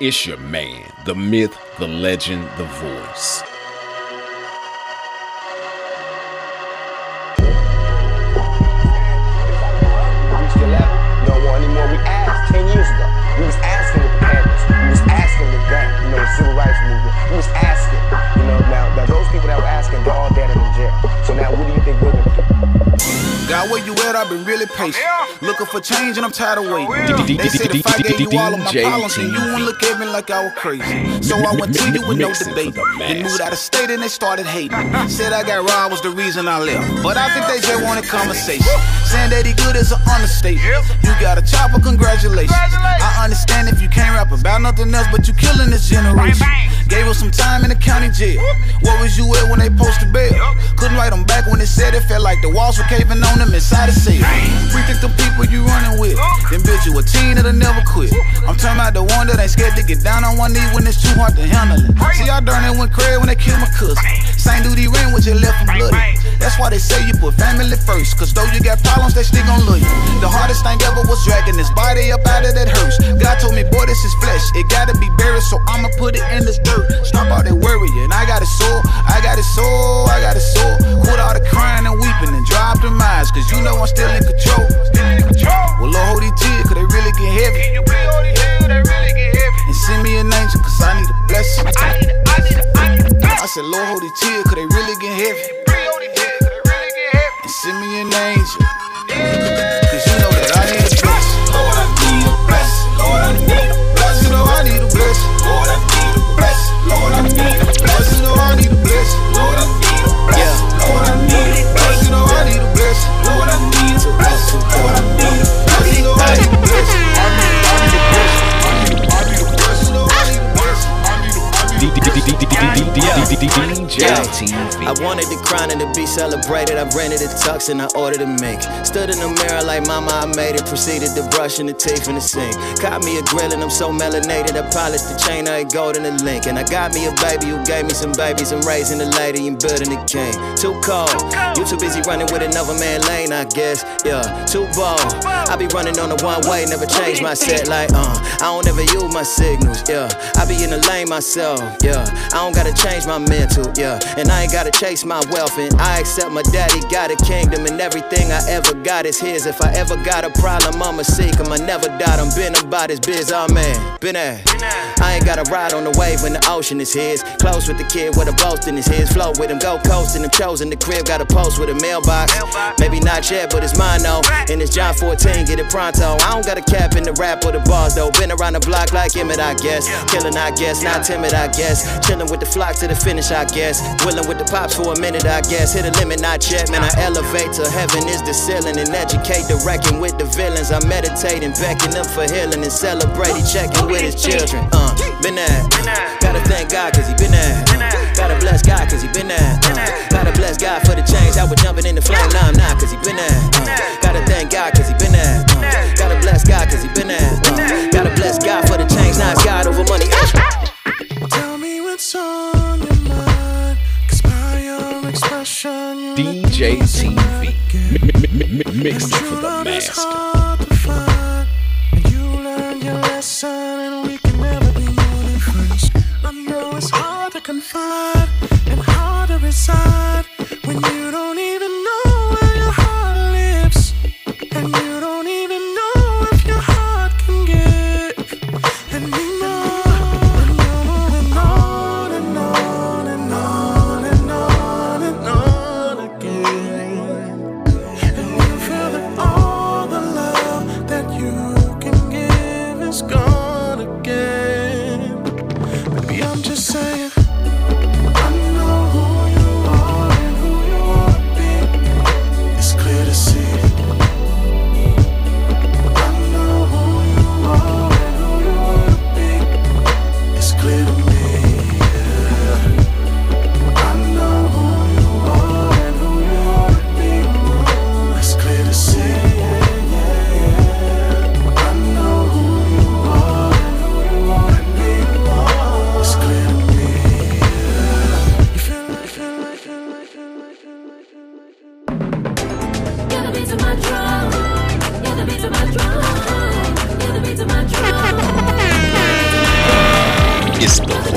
It's your man, the myth, the legend, the voice. reached your level. You don't want any more. We asked 10 years ago. We was asking with the Panthers. We was asking with that, you know, civil rights movement. We was asking, you know, now, now those people that were asking, they're all dead in jail. So now what do you think we're gonna do? God, where you at? I've been really patient. Looking for change and I'm tired of waiting. They said if I gave you all of my problems, then you wouldn't look at me like I was crazy. So I went to you with no Mixing for debate. the Then moved master. out of state and they started hating. Said I got robbed was the reason I left. But I think they just wanted conversation. Saying that he good is an understatement. You got a chopper, congratulations. I understand if you can't rap about nothing else, but you killing this generation. Gave us some time in the county jail. What was you at when they posted bail? Couldn't write them back when they said it felt like the walls were caving on them inside the cell. Rethink the people you running with. Build you a team that'll never quit. I'm talking about the one that ain't scared to get down on one knee when it's too hard to handle it. See, I darn it went crazy when they killed my cousin. Same duty ran with your left and bloody. That's why they say you put family first. Cause though you got problems, they still gon' love you. The hardest thing ever was dragging this body up out of that hearse. God told me, boy, this is flesh. It gotta be buried, so I'ma put it in this dirt. Stop all that worrying. I got it sore, I got it sore, I got it sore. Quit all the crying and weeping and drop them eyes. Cause you know I'm still in control. Still in control. Well, Lord, hold these tears, cause they really get heavy. Can you please hold these tears, they really get heavy. And send me an angel, cause I need a blessing. I need a blessing. I said, Lord, hold these tears, cause they really get heavy. An angel. I wanted the crown and to be celebrated. I rented a tux and I ordered a mink. Stood in the mirror like mama, I made it. Proceeded to brush in the teeth in the sink. Caught me a grill and I'm so melanated. I polished the chain, I ain't gold in the link. And I got me a baby who gave me some babies. I'm raising a lady and building a king. Too cold. You too busy running with another man lane, I guess. Yeah, too bold. I be running on the one way, never change my set like, uh. I don't ever use my signals, yeah. I be in the lane myself, yeah. I don't gotta change my mental, yeah. And I ain't gotta chase my wealth. And I accept my daddy got a kingdom, and everything I ever got is his. If I ever got a problem, I'ma seek him. I never doubt him. Been about his biz, oh man. Been at. I ain't gotta ride on the wave when the ocean is his. Close with the kid with a boast in his. Float with him, go coasting. I'm chosen the crib, got a post with a mailbox. Maybe not yet, but it's mine though. And it's John 14, get it pronto. I don't got a cap in the rap or the bars though. Been around the block like Emmett, I guess. Killing, I guess. Not timid, I guess. Chilling with the flock to the finish, I guess. Willing with the pops for a minute, I guess. Hit a limit, not yet. Man, I elevate to heaven is the ceiling and educate the wrecking with the villains. I meditate and beckon them for healing and celebrate. He checking with his children. Uh, been there. Gotta thank God cause he been there. Gotta bless God cause he been there. Uh, gotta bless God for the change. I was jumping in the flame, now I'm cause he been there. Uh, Mixing for the master. to see.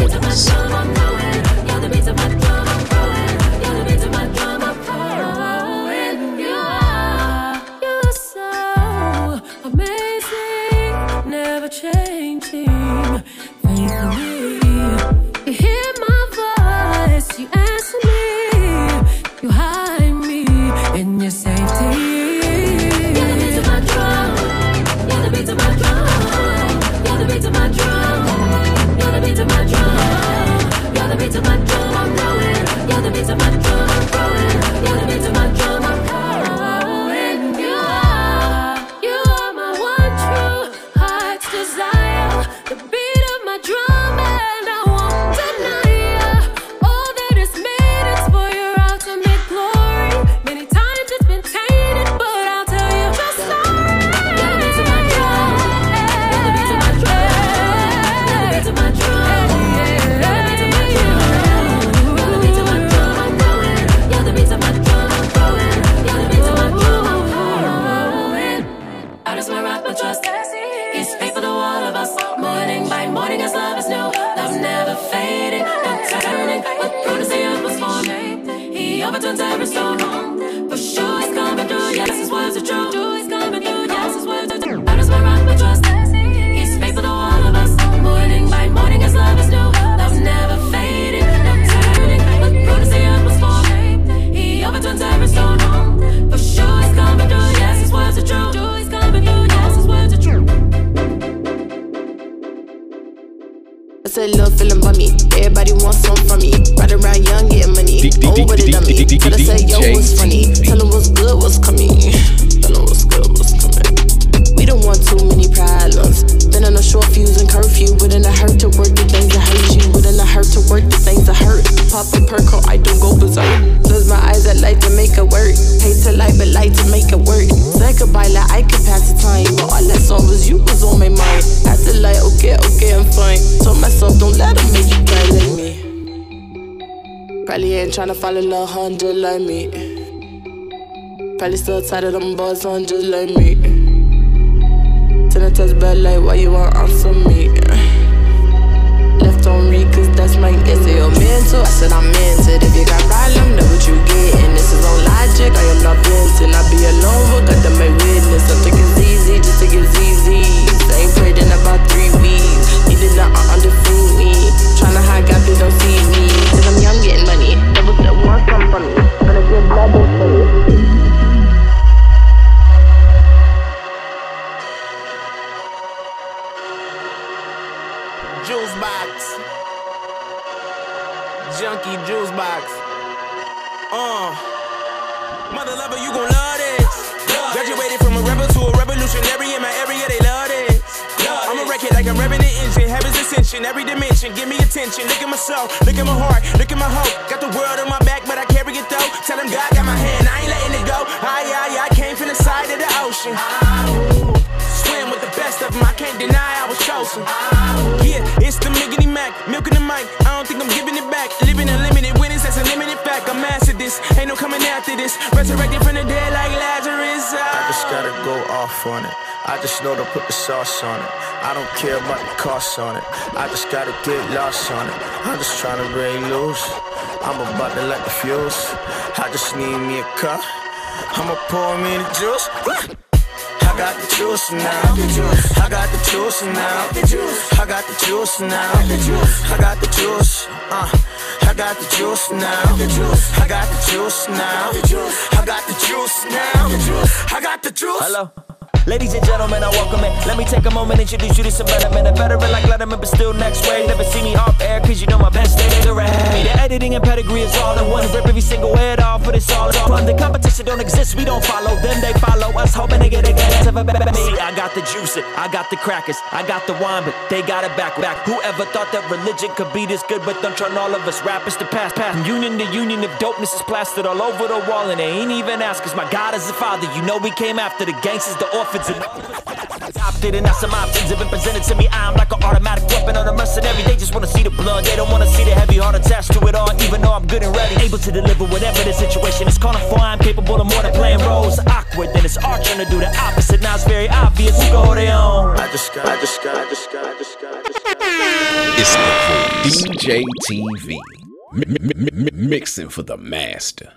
It's Wants some from me. Ride around young, getting money. Oh, it D- dummy. D- D- Tell her say, yo, what's funny. Tell her what's good, what's coming. Tell her what's good, what's coming. We don't want too many problems. Been on a short fuse and curfew. Wouldn't it hurt to work the things that hurt you? Wouldn't it hurt to work the things that hurt? Pop a perk, or I don't go berserk. Close my eyes, I like to make it work. Hate to lie, but like to make it work. Say goodbye, like I could pass the time. But all I saw was you was on my mind. To like, okay, okay, I'm fine. Told myself, don't let them make Probably ain't tryna fall in love, hun, just like me. Probably still tired of them boys, hun, just like me. Send a text back like, why you want answer me? Left on read, cause that's my essay or mental. I said I'm into. If you got problem, know what you get. And this is on logic, I am not venting. I be alone, but got them my witness. I think it's easy, just think it's easy. Ain't prayed in about three weeks. Needed nothing undefeat me. Tryna hide, God, please don't see me. I'm the engine. Heaven's ascension, every dimension. Give me attention. Look at my soul, look at my heart, look at my hope. Got the world on my back, but I carry it though. Tell them God got my hand, I ain't letting it go. Aye, aye, I came from the side of the ocean. Swim with the best of them, I can't deny I was chosen. Yeah, it's the Miggity Mac, milking the mic. I don't think I'm giving it back. Living in unlimited witness, that's a limited fact. I'm mastered this, ain't no coming after this. Resurrected from the dead like Lazarus. I just gotta go off on it. I just know to put the sauce on it. I don't care about the cost on it. I just gotta get lost on it. I'm just trying to break loose. I'm about to light the fuse. I just need me a cup. I'ma pour me the juice. I got the juice now. I got the juice now. I got the juice now. I got the juice. Uh, I got the juice now. I got the juice now. I got the juice now. I got the juice. Hello. Ladies and gentlemen, I welcome it. Let me take a moment, and introduce you to some veteran. A veteran like Letterman, but still next wave. Never see me off air, cause you know my best day to me. The editing and pedigree is all in one. Rip every single head off, but it's all fun. The competition don't exist, we don't follow them, they follow us. Hoping they get a get a better me. I got the juice, I got the crackers, I got the wine, but they got it back. back. Whoever thought that religion could be this good, but don't turn all of us rappers to pass, pass. From union to union, if dopeness is plastered all over the wall, and they ain't even ask, cause my God is the father. You know we came after the gangsters, the orphans, and adopted, and now some options have been presented to me. I'm like an automatic weapon on a mercenary. They just wanna see the blood, they don't wanna see the heavy heart attached to it all. Even though I'm good and ready, able to deliver whatever the situation is calling for. I'm capable of more than playing roles. Awkward, then it's our turn to do the opposite. Now it's very obvious who go their own. I just got, I just got, I just got, I just got, I just got. It's the DJ TV. M- m- m- mixing for the master.